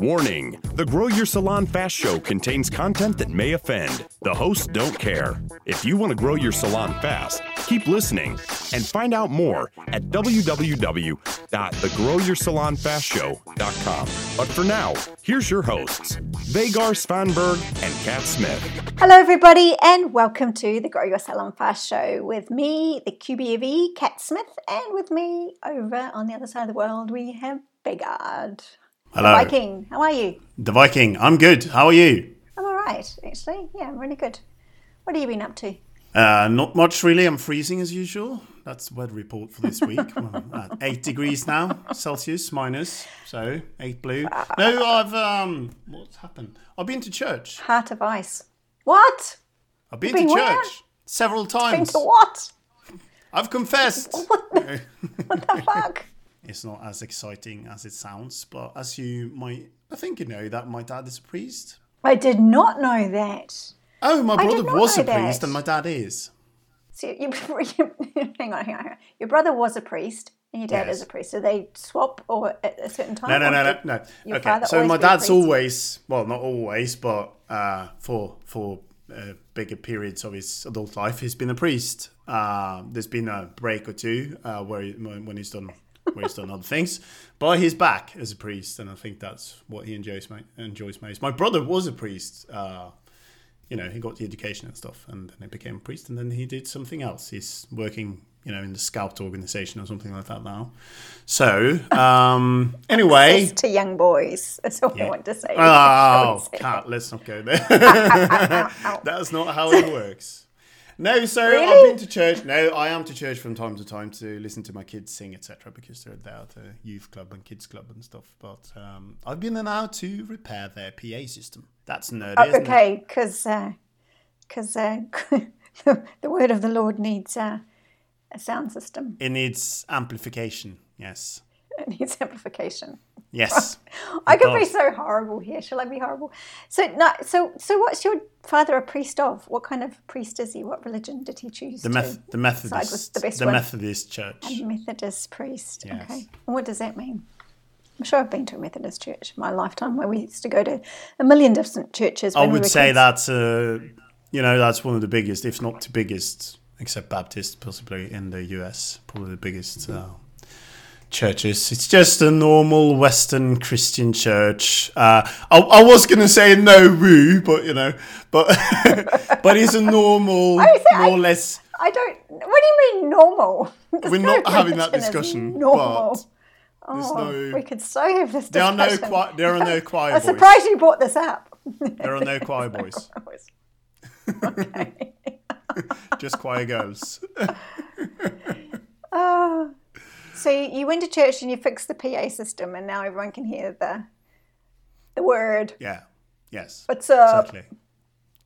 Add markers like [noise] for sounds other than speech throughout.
Warning The Grow Your Salon Fast Show contains content that may offend. The hosts don't care. If you want to grow your salon fast, keep listening and find out more at www.thegrowyoursalonfastshow.com. But for now, here's your hosts, Vegard Svanberg and Kat Smith. Hello, everybody, and welcome to the Grow Your Salon Fast Show with me, the QB of E, Kat Smith, and with me over on the other side of the world, we have Vegard. Hello. Viking, how are you? The Viking. I'm good. How are you? I'm all right, actually. Yeah, I'm really good. What have you been up to? Uh, not much really. I'm freezing as usual. That's the weather report for this week. [laughs] well, at eight degrees now, Celsius minus. So eight blue. No, I've um. What's happened? I've been to church. Heart of ice. What? I've been, been to where? church several Been times. to what? I've confessed. [laughs] What the, [laughs] what the fuck? It's not as exciting as it sounds, but as you might, I think you know that my dad is a priest. I did not know that. Oh, my brother was a priest, that. and my dad is. So you, [laughs] you, hang on, hang on, hang on. Your brother was a priest, and your dad Yes. is a priest. So they swap, or at a certain time. No, no, no, no, no. Okay, so my dad's always well, not always, but uh, for for uh, bigger periods of his adult life, he's been a priest. Uh, there's been a break or two uh, where he, when he's done where on other things, but he's back as a priest, and I think that's what he enjoys enjoys most. My brother was a priest. Uh, you know, he got the education and stuff, and then he became a priest, and then he did something else. He's working, you know, in the scout organization or something like that now. So, um, [laughs] anyway, to young boys. That's all I want to say. Oh, [laughs] Kat, let's not go there. [laughs] That's not how it works. No, so I've been to church. No, I am to church from time to time to listen to my kids sing, etc., because they're there at the youth club and kids club and stuff. But um, I've been now to repair their PA system. That's nerdy, isn't okay, because because uh, the, [laughs] the word of the Lord needs uh, a sound system. It needs amplification. Yes, [laughs] It needs amplification. Yes. [laughs] I could be so horrible here. Shall I be horrible? So no. So so what's your father a priest of? What kind of priest is he? What religion did he choose? The, meth- the Methodist, the best the. Methodist Church. A Methodist priest. Yes. Okay. And what does that mean? I'm sure I've been to a Methodist church in my lifetime where we used to go to a million different churches. I we would were say kids. that's uh, you know that's one of the biggest, if not the biggest, except Baptist, possibly in the U.S. Probably the biggest uh, churches. It's just a normal Western Christian church. Uh, I, I was gonna say no woo, but you know, but [laughs] but it's a normal, I more or less. I don't. What do you mean normal? [laughs] There's We're no not having that discussion, Normal. Oh, no- we could so have this There are no choir, there are no [laughs] choir I'm boys. surprised you brought this up. There are no choir boys, okay. just choir girls. Oh. So you went to church and you fixed the PA system, and now everyone can hear the the word. Yeah. Yes. What's up? Exactly.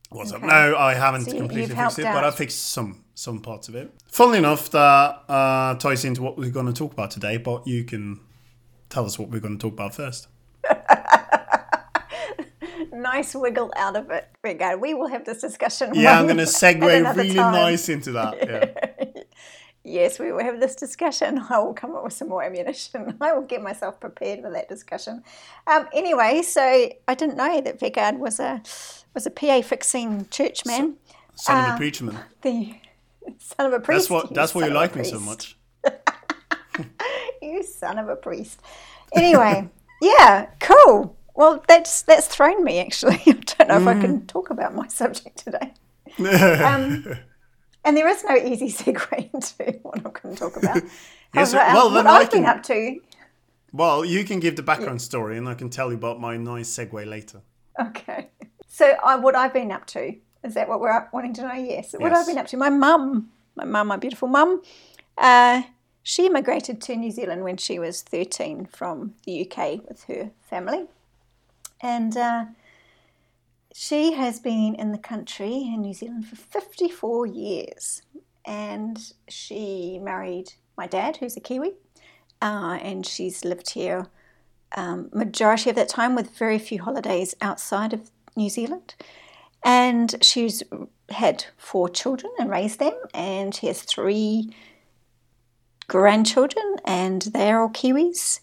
What's Okay. up? No, I haven't So you- completely fixed it, but I out. fixed some some parts of it. Funnily enough, that uh, ties into what we're going to talk about today. But you can tell us what we're going to talk about first. [laughs] Nice wiggle out of it. Good. We will have this discussion. Yeah, I'm going [laughs] to segue really time. nice into that. Yeah. [laughs] Yes, we will have this discussion. [laughs] I will come up with some more ammunition. [laughs] I will get myself prepared for that discussion. Um, anyway, so I didn't know that Vegard was a was a PA fixing churchman. Son of a preacher man. [laughs] the son of a priest. That's what. That's why you like me so much. You son of a priest. Anyway, yeah, cool. Well, that's that's thrown me actually. I don't know if I Mm. can talk about my subject today. Um, and there is no easy [laughs] segue into what I'm going to talk about. [laughs] Yes, However, well, then I've been can- up to. well, you can give the background story, and I can tell you about my nice segue later. Okay. So, I, what I've been up to is that what we're wanting to know? Yes. What I've been up to. My mum, my mum, my beautiful mum, uh, she immigrated to New Zealand when she was 13 from the UK with her family. And uh, she has been in the country in New Zealand for 54 years. And she married my dad, who's a Kiwi. Uh, and she's lived here um, majority of that time with very few holidays outside of New Zealand. And she's had four children and raised them, and she has three grandchildren, and they're all Kiwis.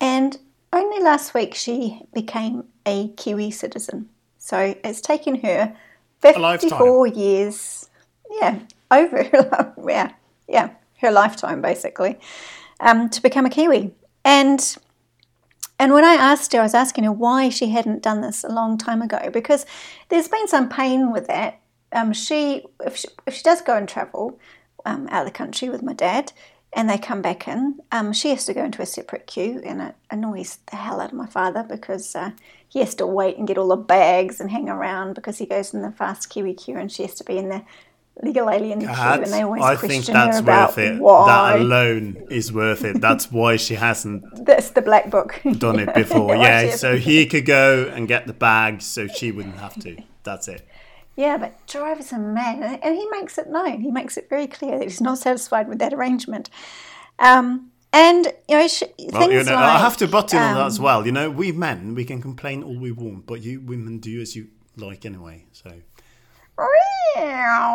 And only last week she became a Kiwi citizen. So it's taken her 54 years, yeah, over [laughs] her, yeah, yeah, her lifetime basically, um, to become a Kiwi. And and when I asked her, I was asking her why she hadn't done this a long time ago because there's been some pain with that. Um, she, if she, if she does go and travel um, out of the country with my dad, and they come back in, um, she has to go into a separate queue, and it annoys the hell out of my father because uh, he has to wait and get all the bags and hang around because he goes in the fast Kiwi queue, and she has to be in the legal alien queue, and they always I question think that's her about worth it. Why. That alone is worth it. That's why she hasn't. [laughs] That's the black book. done it [laughs] before, yeah. So he could go and get the bags, so she wouldn't have to. That's it. Yeah, but drivers are mad, and he makes it known. He makes it very clear that he's not satisfied with that arrangement. Um, and you know, sh- well, you know, like, I have to butt in um, on that as um, well. You know, we men we can complain all we want, but you women do as you like anyway. So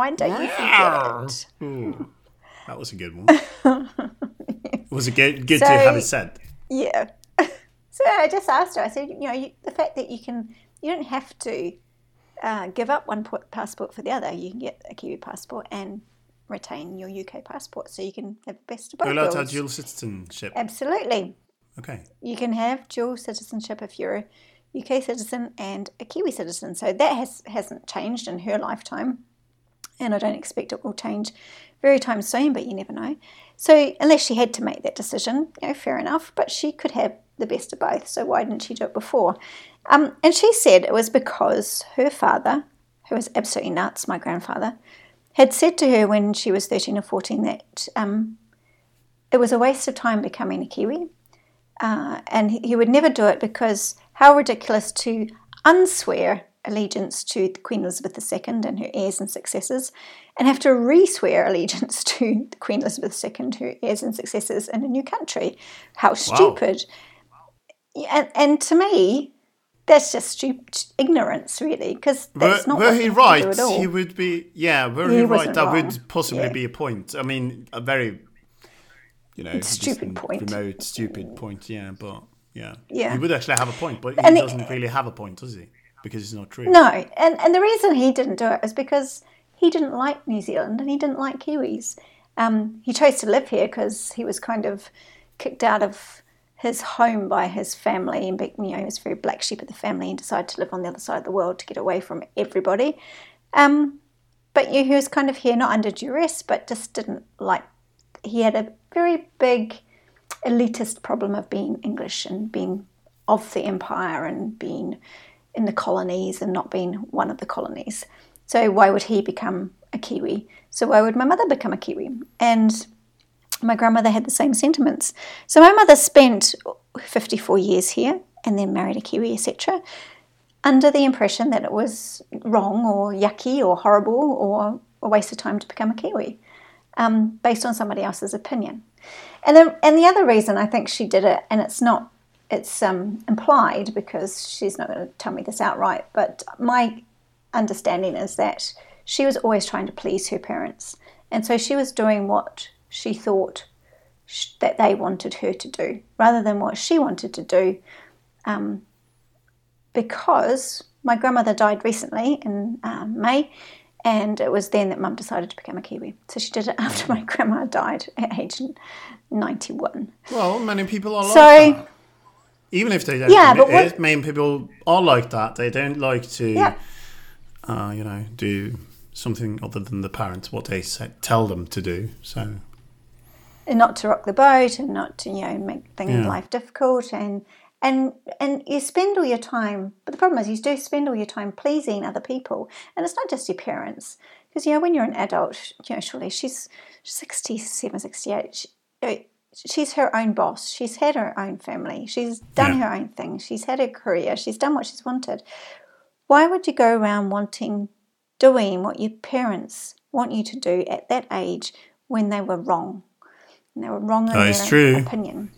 I don't you forget it. [laughs] that was a good one. [laughs] was it good, good so, to have it said? Yeah. [laughs] So I just asked her. I said, you know, you, the fact that you can, you don't have to uh, give up one passport for the other. You can get a Kiwi passport and retain your UK passport, so you can have the best of both. Allowed to have dual citizenship. Absolutely. Okay. You can have dual citizenship if you're a UK citizen and a Kiwi citizen. So that has, hasn't changed in her lifetime. And I don't expect it will change very time soon, but you never know. So unless she had to make that decision, you know, fair enough. But she could have the best of both. So why didn't she do it before? Um, and she said it was because her father, who was absolutely nuts, my grandfather, had said to her when she was 13 or 14 that um, it was a waste of time becoming a Kiwi. Uh, and he would never do it because how ridiculous to unswear allegiance to Queen Elizabeth II and her heirs and successors, and have to re-swear allegiance [laughs] to Queen Elizabeth II, her heirs and successors in a new country. How stupid! Wow. And, and to me, that's just stupid ignorance, really, because that's were, not. Were he right? He would be. Yeah, were he, he right? That wrong. would possibly yeah. be a point. I mean, a very, you know, stupid point. Remote, stupid point. Yeah, but yeah. Yeah. He would actually have a point, but he and doesn't it, really have a point, does he? Because it's not true. No, and and the reason he didn't do it is because he didn't like New Zealand and he didn't like Kiwis. Um, he chose to live here because he was kind of kicked out of his home by his family, and you know he was very black sheep of the family, and decided to live on the other side of the world to get away from everybody. Um, but you know, he was kind of here not under duress, but just didn't like. He had a very big elitist problem of being English and being of the empire and being in the colonies and not being one of the colonies. So why would he become a Kiwi? So why would my mother become a Kiwi? And my grandmother had the same sentiments. So my mother spent 54 years here and then married a Kiwi, etc., under the impression that it was wrong or yucky or horrible or a waste of time to become a Kiwi, um, based on somebody else's opinion. And then, and the other reason I think she did it, and it's not, it's um, implied because she's not going to tell me this outright, but my understanding is that she was always trying to please her parents, and so she was doing what she thought sh- that they wanted her to do, rather than what she wanted to do, um, because my grandmother died recently in um, May, and it was then that mum decided to become a Kiwi. So she did it [laughs] after my grandma died at age 91. Well, many people are so, like that. Even if they don't yeah, but what, many people are like that. They don't like to, yeah. uh, you know, do something other than the parents, what they say, tell them to do. So, not to rock the boat and not to, you know, make things yeah. life difficult and and and you spend all your time but the problem is you do spend all your time pleasing other people. And it's not just your parents because you know when you're an adult you know surely she's 67 68 she, she's her own boss. She's had her own family. She's done yeah. her own thing. She's had her career. She's done what she's wanted. Why would you go around wanting doing what your parents want you to do at that age when they were wrong and they were wrong in that their true. opinion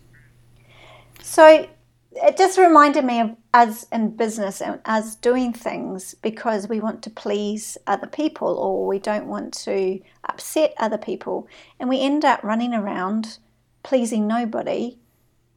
so it just reminded me of us in business and us doing things because we want to please other people or we don't want to upset other people. And we end up running around pleasing nobody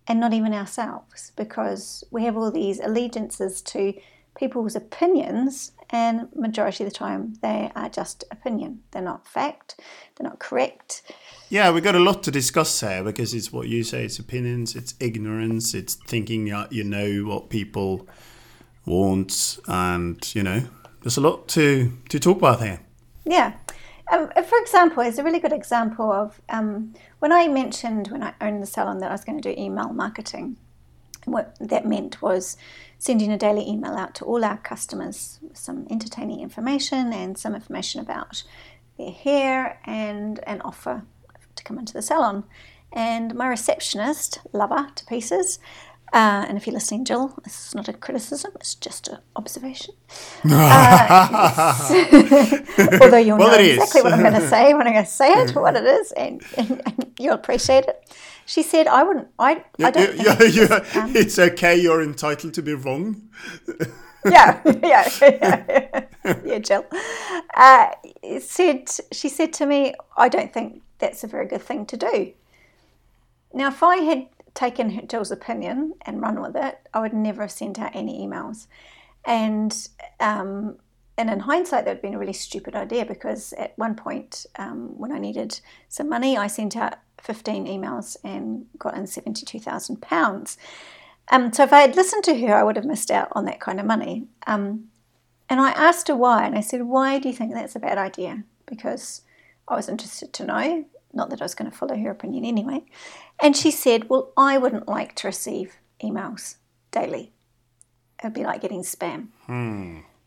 and not even ourselves because we have all these allegiances to people's opinions and majority of the time they are just opinion they're not fact they're not correct Yeah, we've got a lot to discuss here because it's what you say. It's opinions, it's ignorance, it's thinking you know what people want, and you know, there's a lot to to talk about here. Yeah. Um, for example, it's a really good example of um, when I mentioned when I owned the salon that I was going to do email marketing. What that meant was sending a daily email out to all our customers with some entertaining information and some information about their hair and an offer to come into the salon. And my receptionist, lover to pieces, uh, and if you're listening, Jill, this is not a criticism, it's just an observation. [laughs] Uh, [laughs] although you'll Well, know exactly what I'm going to say when I'm going to say it, [laughs] what it is, and, and, and you'll appreciate it. She said, I wouldn't, I, I don't You- think you- this um, it's okay. You're entitled to be wrong. [laughs] yeah, yeah, yeah, yeah, Jill. Uh, it said she said to me, "I don't think that's a very good thing to do." Now, if I had taken Jill's opinion and run with it, I would never have sent out any emails. And um, and in hindsight, that had been a really stupid idea because at one point, um, when I needed some money, I sent out 15 emails and got in 72,000 pounds. Um, so if I had listened to her, I would have missed out on that kind of money. Um, and I asked her why, and I said, "Why do you think that's a bad idea?" Because I was interested to know, not that I was going to follow her opinion anyway. And she said, "Well, I wouldn't like to receive emails daily. It'd be like getting spam."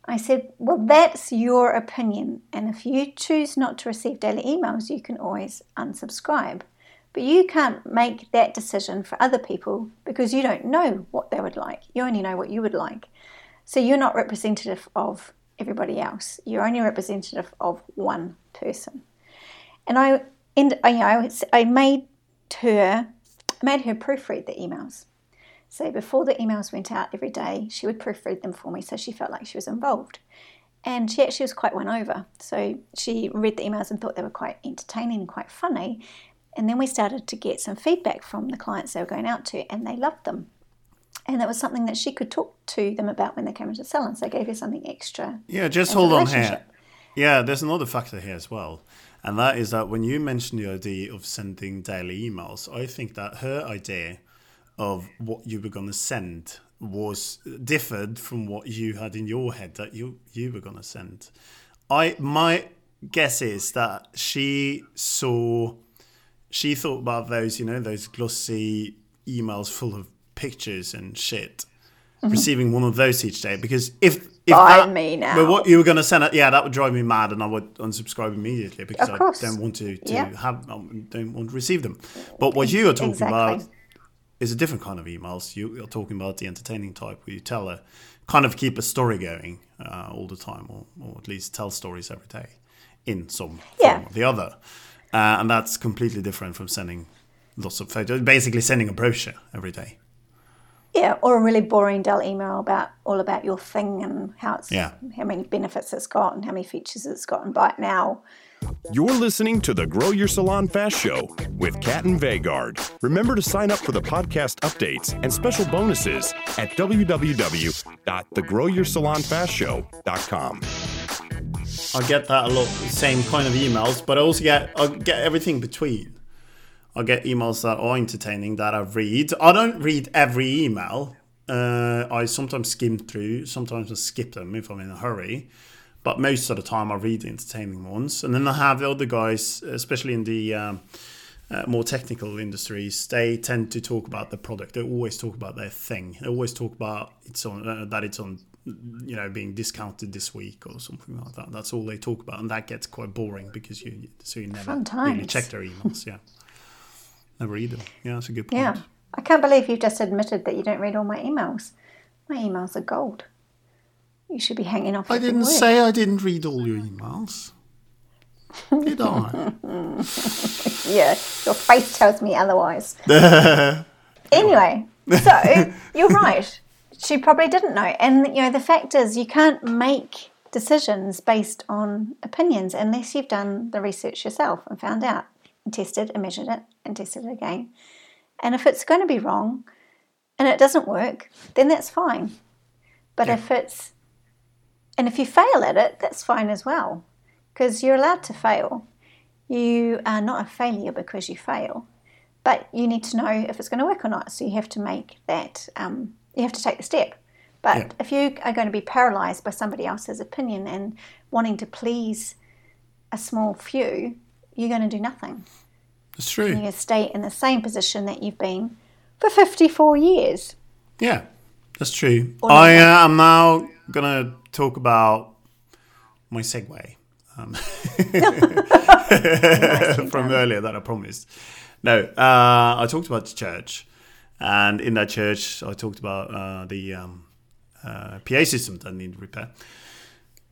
I said, Well, that's your opinion. And if you choose not to receive daily emails, you can always unsubscribe. But you can't make that decision for other people because you don't know what they would like. You only know what you would like. So you're not representative of everybody else. You're only representative of one person. And I, and I, you know, I made her, I made her proofread the emails. So before the emails went out every day, she would proofread them for me so she felt like she was involved. And she actually was quite won over. So she read the emails and thought they were quite entertaining and quite funny. And then we started to get some feedback from the clients they were going out to, and they loved them. And that was something that she could talk to them about when they came into the salon. So I gave her something extra. Yeah, just hold on here. Yeah, there's another factor here as well. And that is that when you mentioned the idea of sending daily emails, I think that her idea of what you were going to send was differed from what you had in your head that you you were going to send. I my guess is that she saw she thought about those, you know, those glossy emails full of pictures and shit. Receiving one of those each day because if if Buy that, me now. but what you were going to send it, yeah, that would drive me mad, and I would unsubscribe immediately because I don't want to, to Yeah. have, um, don't want to receive them. But what you are talking Exactly. about is a different kind of emails. You, you're talking about the entertaining type, where you tell a kind of keep a story going uh, all the time, or, or at least tell stories every day in some Yeah. form or the other, uh, and that's completely different from sending lots of photos. Basically, sending a brochure every day. Yeah, or a really boring, dull email about all about your thing and how it's Yeah. how many benefits it's got and how many features it's got. And buy it now. You're listening to the Grow Your Salon Fast Show with Kat and Vegard. Remember to sign up for the podcast updates and special bonuses at www.thegrowyoursalonfastshow.com. I get that a lot, same kind of emails, but I also get I get everything between. I get emails that are entertaining that I read. I don't read every email. Uh, I sometimes skim through, sometimes I skip them if I'm in a hurry. But most of the time, I read the entertaining ones, and then I have the other guys, especially in the um, uh, more technical industries. They tend to talk about the product. They always talk about their thing. They always talk about it's on uh, that it's on, you know, being discounted this week or something like that. That's all they talk about, and that gets quite boring because you so you never really check their emails. Yeah, never read them. Yeah, that's a good point. Yeah, I can't believe you've just admitted that you don't read all my emails. My emails are gold. You should be hanging off. I didn't word. say I didn't read all your emails. Did I? [laughs] Yeah, your face tells me otherwise. [laughs] anyway, so [laughs] you're right. She probably didn't know. And, you know, the fact is, you can't make decisions based on opinions unless you've done the research yourself and found out and tested and measured it and tested it again. And if it's going to be wrong, and it doesn't work, then that's fine. But Yeah. if it's, and if you fail at it, that's fine as well, because you're allowed to fail. You are not a failure because you fail, but you need to know if it's going to work or not. So you have to make that, um, you have to take the step. But Yeah. if you are going to be paralyzed by somebody else's opinion and wanting to please a small few, you're going to do nothing. It's true. You're going to stay in the same position that you've been for 54 years. Yeah, that's true. I not. uh, am now gonna talk about my segue um, [laughs] [laughs] from earlier that I promised. No, uh, I talked about the church, and in that church, I talked about uh, the um, uh, PA system that needed repair.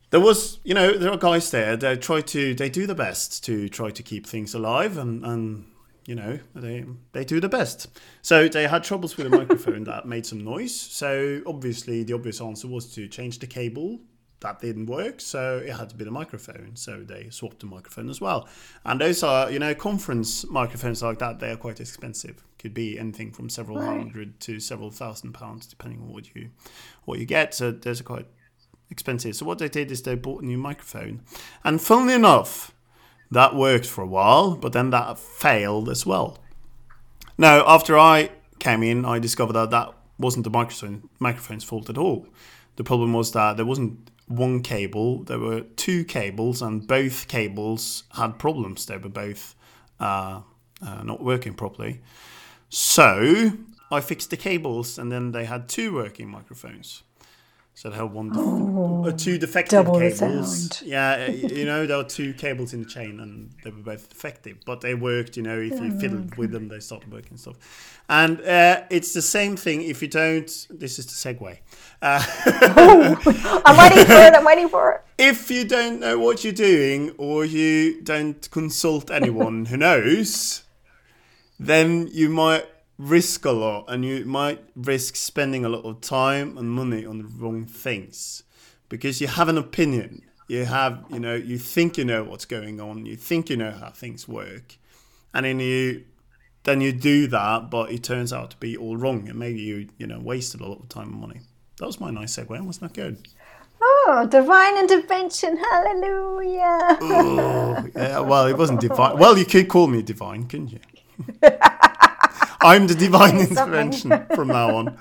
There was, you know, there are guys there. They try to, they do the best to try to keep things alive, and and you know, they they do the best. So they had troubles with a microphone [laughs] that made some noise. So obviously, the obvious answer was to change the cable. That didn't work, so it had to be the microphone. So they swapped the microphone as well. And those are, you know, conference microphones like that. They are quite expensive. Could be anything from several Right. hundred to several thousand pounds, depending on what you what you get. So there's a quite expensive. So what they did is they bought a new microphone, and funnily enough, that worked for a while, but then that failed as well. Now, after I came in, I discovered that that wasn't the microphone microphone's fault at all. The problem was that there wasn't one cable; there were two cables, and both cables had problems. They were both uh, uh, not working properly. So I fixed the cables, and then they had two working microphones. So they had one, def- uh, two defective cables. Yeah, uh, you know there were two cables in the chain, and they were both defective, but they worked. You know, if you fiddled with them, they started working and stuff. And uh, it's the same thing if you don't. This is the segue. Uh, [laughs] [laughs] I'm waiting for it. I'm waiting for it. if you don't know what you're doing or you don't consult anyone who knows, then you might risk a lot and you might risk spending a lot of time and money on the wrong things because you have an opinion. You have, you know, you think you know what's going on, you think you know how things work, and then you then you do that, but it turns out to be all wrong, and maybe you, you know, wasted a lot of time and money. That was my nice segue. Wasn't that good? Oh, divine intervention. Hallelujah. Oh, yeah, well, it wasn't divine. Well, you could call me divine, couldn't you? [laughs] I'm the divine intervention from now on.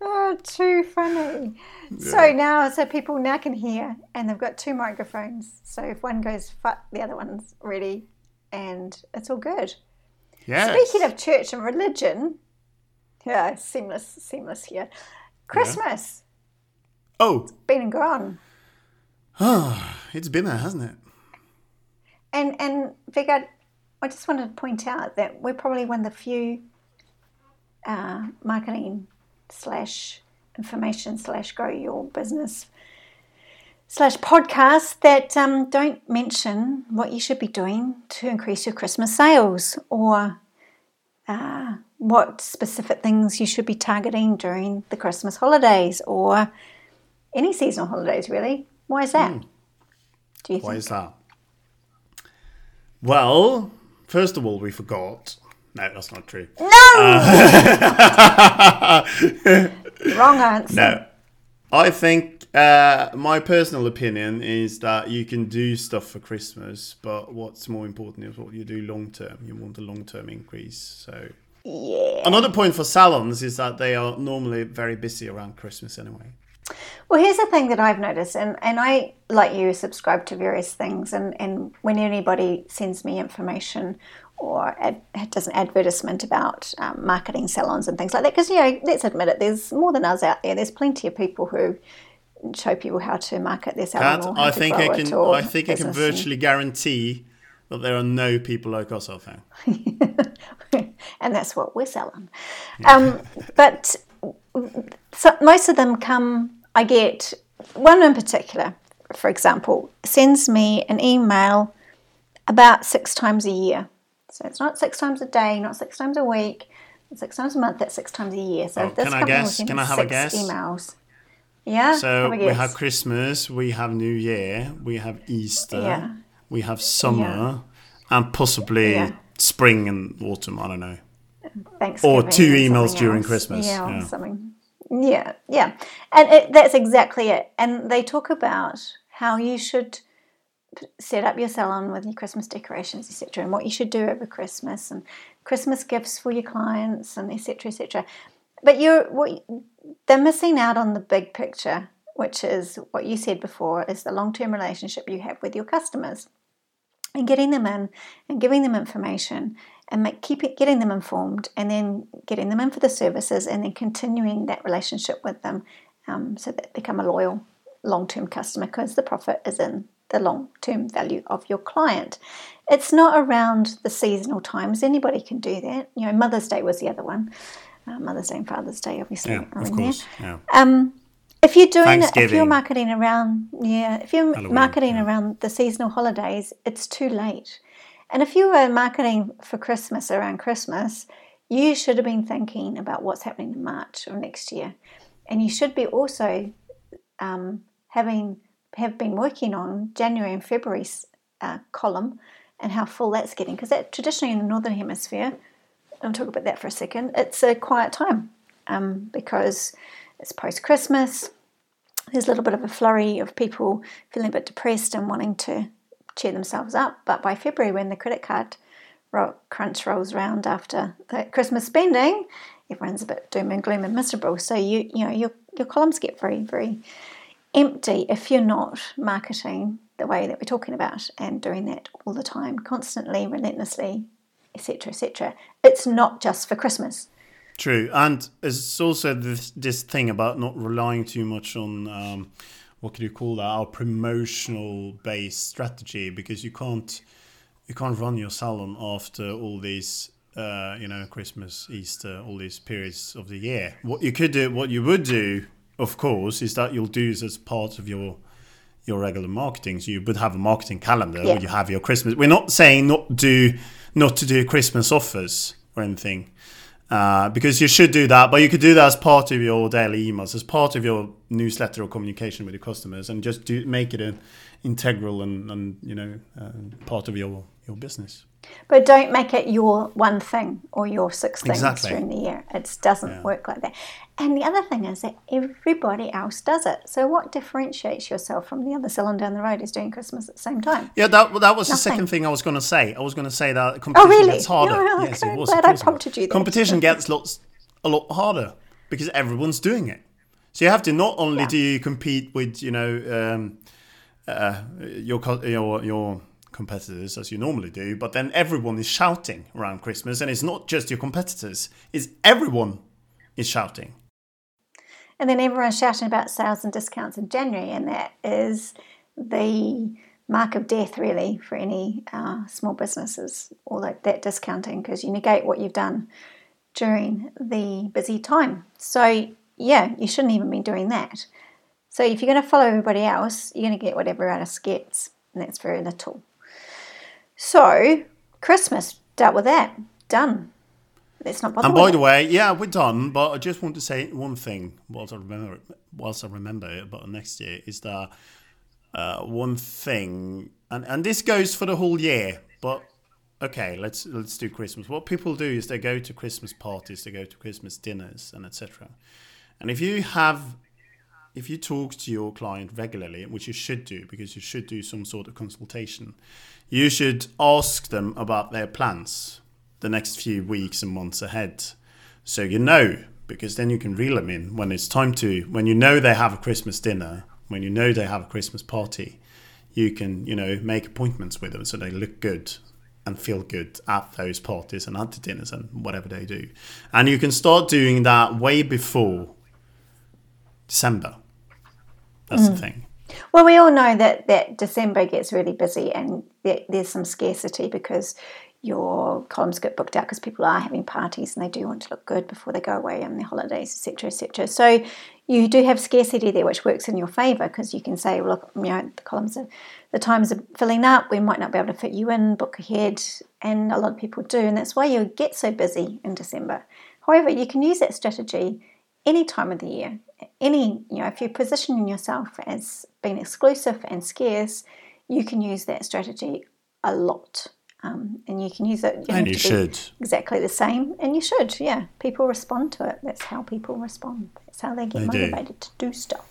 Oh, [laughs] too funny. So now, so people now can hear, and they've got two microphones. So if one goes fuck, the other one's ready, and it's all good. Yeah. Speaking of church and religion, yeah, seamless, seamless here. Christmas, Oh, It's been and gone. [sighs] it's been there, hasn't it? And and Vegard, I just wanted to point out that we're probably one of the few uh, marketing slash information slash grow your business slash podcasts that um, don't mention what you should be doing to increase your Christmas sales or uh, what specific things you should be targeting during the Christmas holidays or any seasonal holidays, really. Why is that? Do you Why think? is that? Well, first of all, we forgot. No, that's not true. No [laughs] Wrong answer. No. I think uh, my personal opinion is that you can do stuff for Christmas, but what's more important is what you do long term. You want a long term increase. So Yeah. another point for salons is that they are normally very busy around Christmas anyway. Well, here's the thing that I've noticed, and, and I, like you, subscribe to various things, and, and when anybody sends me information or ad, does an advertisement about um, marketing salons and things like that, because, you know, let's admit it, there's more than us out there. There's plenty of people who show people how to market their salon That or how I think I can. I think I can business and- virtually guarantee that there are no people like us out there. [laughs] and that's what we're selling. Um, but so most of them come, I get one in particular, for example, sends me an email about six times a year. So it's not six times a day, not six times a week, six times a month, that's six times a year. So Oh, this can I guess? Can I have a guess? emails. Yeah, So have we have Christmas, we have New Year, we have Easter, Yeah. we have summer, and possibly Yeah. spring and autumn. I don't know. Thanksgiving. Or two emails during else. Christmas, Yeah, or yeah. something. Yeah, yeah. And it, that's exactly it. And they talk about how you should set up your salon with your Christmas decorations, etc., and what you should do over Christmas and Christmas gifts for your clients and etc., etc. But you're what they're missing out on the big picture, which is what you said before, is the long-term relationship you have with your customers and getting them in and giving them information and make, keep it, getting them informed and then getting them in for the services and then continuing that relationship with them um, so that they become a loyal long-term customer because the profit is in the long-term value of your client. It's not around the seasonal times. Anybody can do that. You know, Mother's Day was the other one. Uh, Mother's Day and Father's Day, obviously, Yeah, are of in there. Yeah. Um, if you're doing it, if you're marketing around, yeah, if you're Halloween, marketing yeah. around the seasonal holidays, it's too late. And if you were marketing for Christmas around Christmas, you should have been thinking about what's happening in March of next year, and you should be also um, having have been working on January and February's uh, column and how full that's getting because that traditionally in the northern hemisphere, I'll talk about that for a second. It's a quiet time um, because it's post Christmas. There's a little bit of a flurry of people feeling a bit depressed and wanting to cheer themselves up. But by February, when the credit card crunch rolls around after the Christmas spending, everyone's a bit doom and gloom and miserable. So you you know your your columns get very very empty if you're not marketing the way that we're talking about and doing that all the time, constantly, relentlessly, etc., etc. It's not just for Christmas. True, and it's also this this thing about not relying too much on um, what could you call that our promotional based strategy because you can't you can't run your salon after all these uh, you know Christmas, Easter, all these periods of the year. What you could do, what you would do, of course, is that you'll do this as part of your your regular marketing. So you would have a marketing calendar Yeah. where you have your Christmas. We're not saying not do not to do Christmas offers or anything, uh, because you should do that. But you could do that as part of your daily emails, as part of your newsletter or communication with your customers, and just do make it an integral and, and you know uh, part of your your business. But don't make it your one thing or your six things Exactly. during the year. It doesn't Yeah. work like that. And the other thing is that everybody else does it. So what differentiates yourself from the other salon down the road is doing Christmas at the same time? Yeah, that that was the second thing I was going to say. I was going to say that competition really? gets harder. Yeah, yes, was glad I prompted you there. Competition [laughs] gets lots a lot harder because everyone's doing it. So you have to not only Yeah. do you compete with you know um, uh, your your your competitors as you normally do, but then everyone is shouting around Christmas, and it's not just your competitors; it's everyone is shouting. And then everyone's shouting about sales and discounts in January, and that is the mark of death, really, for any uh, small businesses, all that, that discounting, because you negate what you've done during the busy time. So, yeah, you shouldn't even be doing that. So, if you're going to follow everybody else, you're going to get what everyone else gets, and that's very little. So, Christmas, dealt with that, done. Let's not bother And by it. the way, yeah, we're done. But I just want to say one thing whilst I remember, whilst I remember it about next year is that uh, one thing, and and this goes for the whole year. But okay, let's let's do Christmas. What people do is they go to Christmas parties, they go to Christmas dinners, and etc. And if you have if you talk to your client regularly, which you should do because you should do some sort of consultation, you should ask them about their plans the next few weeks and months ahead. So you know, because then you can reel them in when it's time to, when you know they have a Christmas dinner, when you know they have a Christmas party, you can, you know, make appointments with them so they look good and feel good at those parties and at the dinners and whatever they do. And you can start doing that way before December. That's the mm. thing. Well, we all know that, that December gets really busy and there, there's some scarcity because your columns get booked out because people are having parties and they do want to look good before they go away on their holidays, etc., etc. So you do have scarcity there, which works in your favour because you can say, well, look, you know, the columns are, the times are filling up. We might not be able to fit you in, book ahead, and a lot of people do, and that's why you get so busy in December. However, you can use that strategy any time of the year. Any, you know, if you're positioning yourself as being exclusive and scarce, you can use that strategy a lot. Um, and you can use it. You And you should. exactly the same, and you should. Yeah, people respond to it. That's how people respond. That's how they get They do. motivated to do stuff.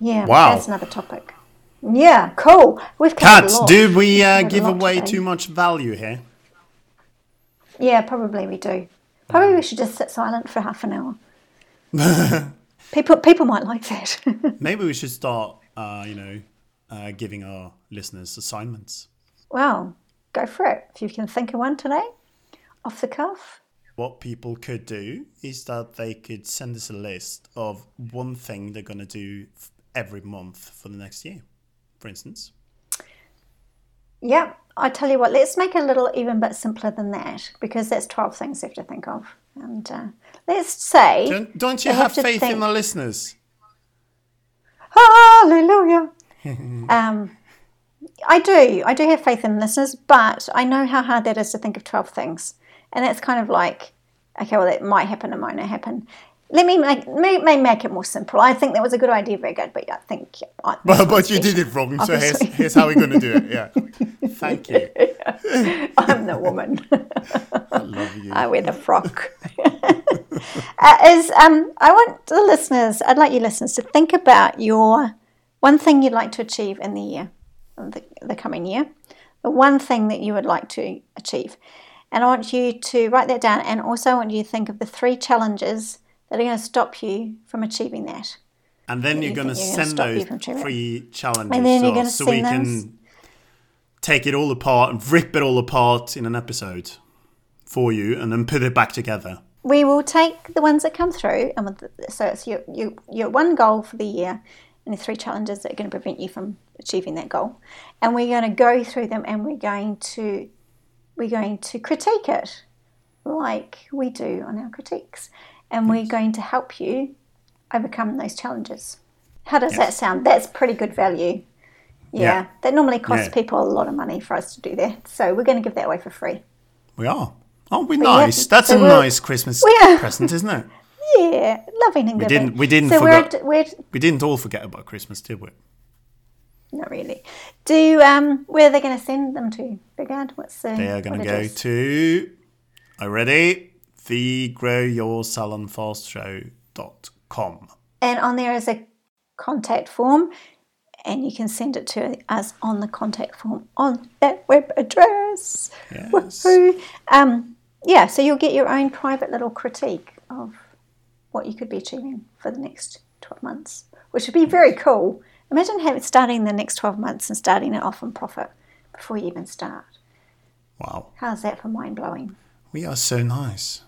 Yeah, Wow. that's another topic. Yeah, cool. We've Kat, do we uh, give away today. too much value here? Yeah, probably we do. Probably we should just sit silent for half an hour. [laughs] people, people might like that. [laughs] Maybe we should start, uh, you know, uh, giving our listeners assignments. well, go for it. If you can think of one today, off the cuff. What people could do is that they could send us a list of one thing they're going to do every month for the next year, for instance. Yeah, I tell you what, let's make it a little even bit simpler than that because that's 12 things you have to think of. And uh, let's say. Don't, don't you have, have faith think- in the listeners? Hallelujah. [laughs] um, I do. I do have faith in listeners, but I know how hard that is to think of 12 things. And that's kind of like, okay, well, it might happen, it might not happen. Let me make, may, may make it more simple. I think that was a good idea, very good, but I think. I, this But, but you did it wrong, so here's, here's how we're going to do it. Yeah. [laughs] Thank you. I'm the woman. [laughs] I love you. I wear the frock. [laughs] uh, is um, I want the listeners, I'd like you listeners to think about your one thing you'd like to achieve in the year, the, the coming year, the one thing that you would like to achieve. And I want you to write that down and also I want you to think of the three challenges that are going to stop you from achieving that. And then you're you going to think you're gonna send those from doing it. three challenges And then you're gonna us so we can take it all apart and rip it all apart in an episode for you and then put it back together. We will take the ones that come through, and the, so it's your, your your one goal for the year, and the three challenges that are going to prevent you from achieving that goal, and we're going to go through them, and we're going to we're going to critique it, like we do on our critiques, and we're going to help you overcome those challenges. How does that sound? That's pretty good value. Yeah, Yeah. that normally costs Yeah. people a lot of money for us to do that, so we're going to give that away for free. We are. Aren't we yeah, nice? That's so a nice Christmas present, isn't it? [laughs] Yeah, loving and We giving. didn't- we didn't So forget- we're, we're We didn't all forget about Christmas, did we? not really. Do um, where are they going to send them to? Vegard, what's the? They are going what to go is? to. Are you ready? The Grow Your Salon Fast Show.com. And on there is a contact form, and you can send it to us on the contact form on that web address. Yes. Woohoo! Um, yeah, so you'll get your own private little critique of what you could be achieving for the next 12 months, which would be very cool. Imagine having, starting the next 12 months and starting it off on profit before you even start. Wow. How's that for mind blowing? We are so nice.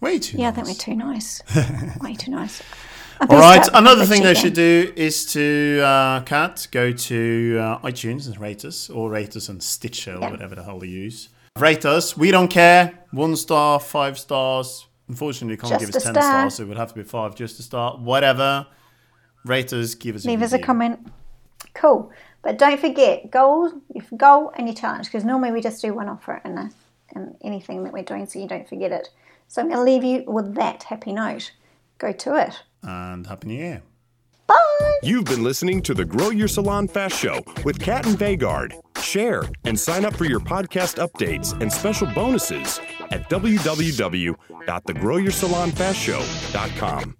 Way too Yeah, I think we're too nice. [laughs] Way too nice. All right. Another thing they should do is to, uh, Kat, go to uh, iTunes and rate us, or rate us on Stitcher, or Yeah. whatever the hell they use. Rate us. We don't care. One star, five stars. Unfortunately, you can't Just give us 10 star. stars, so it would have to be five just to start. Whatever. Rate us, give us a Leave us a comment. Cool. But don't forget, goal, your goal and your challenge, because normally we just do one offer in, a, in anything that we're doing so you don't forget it. So I'm going to leave you with that happy note. Go to it. And Happy New Year. You've been listening to the Grow Your Salon Fast Show with Kat and Vegard. Share and sign up for your podcast updates and special bonuses at www.thegrowyoursalonfastshow.com.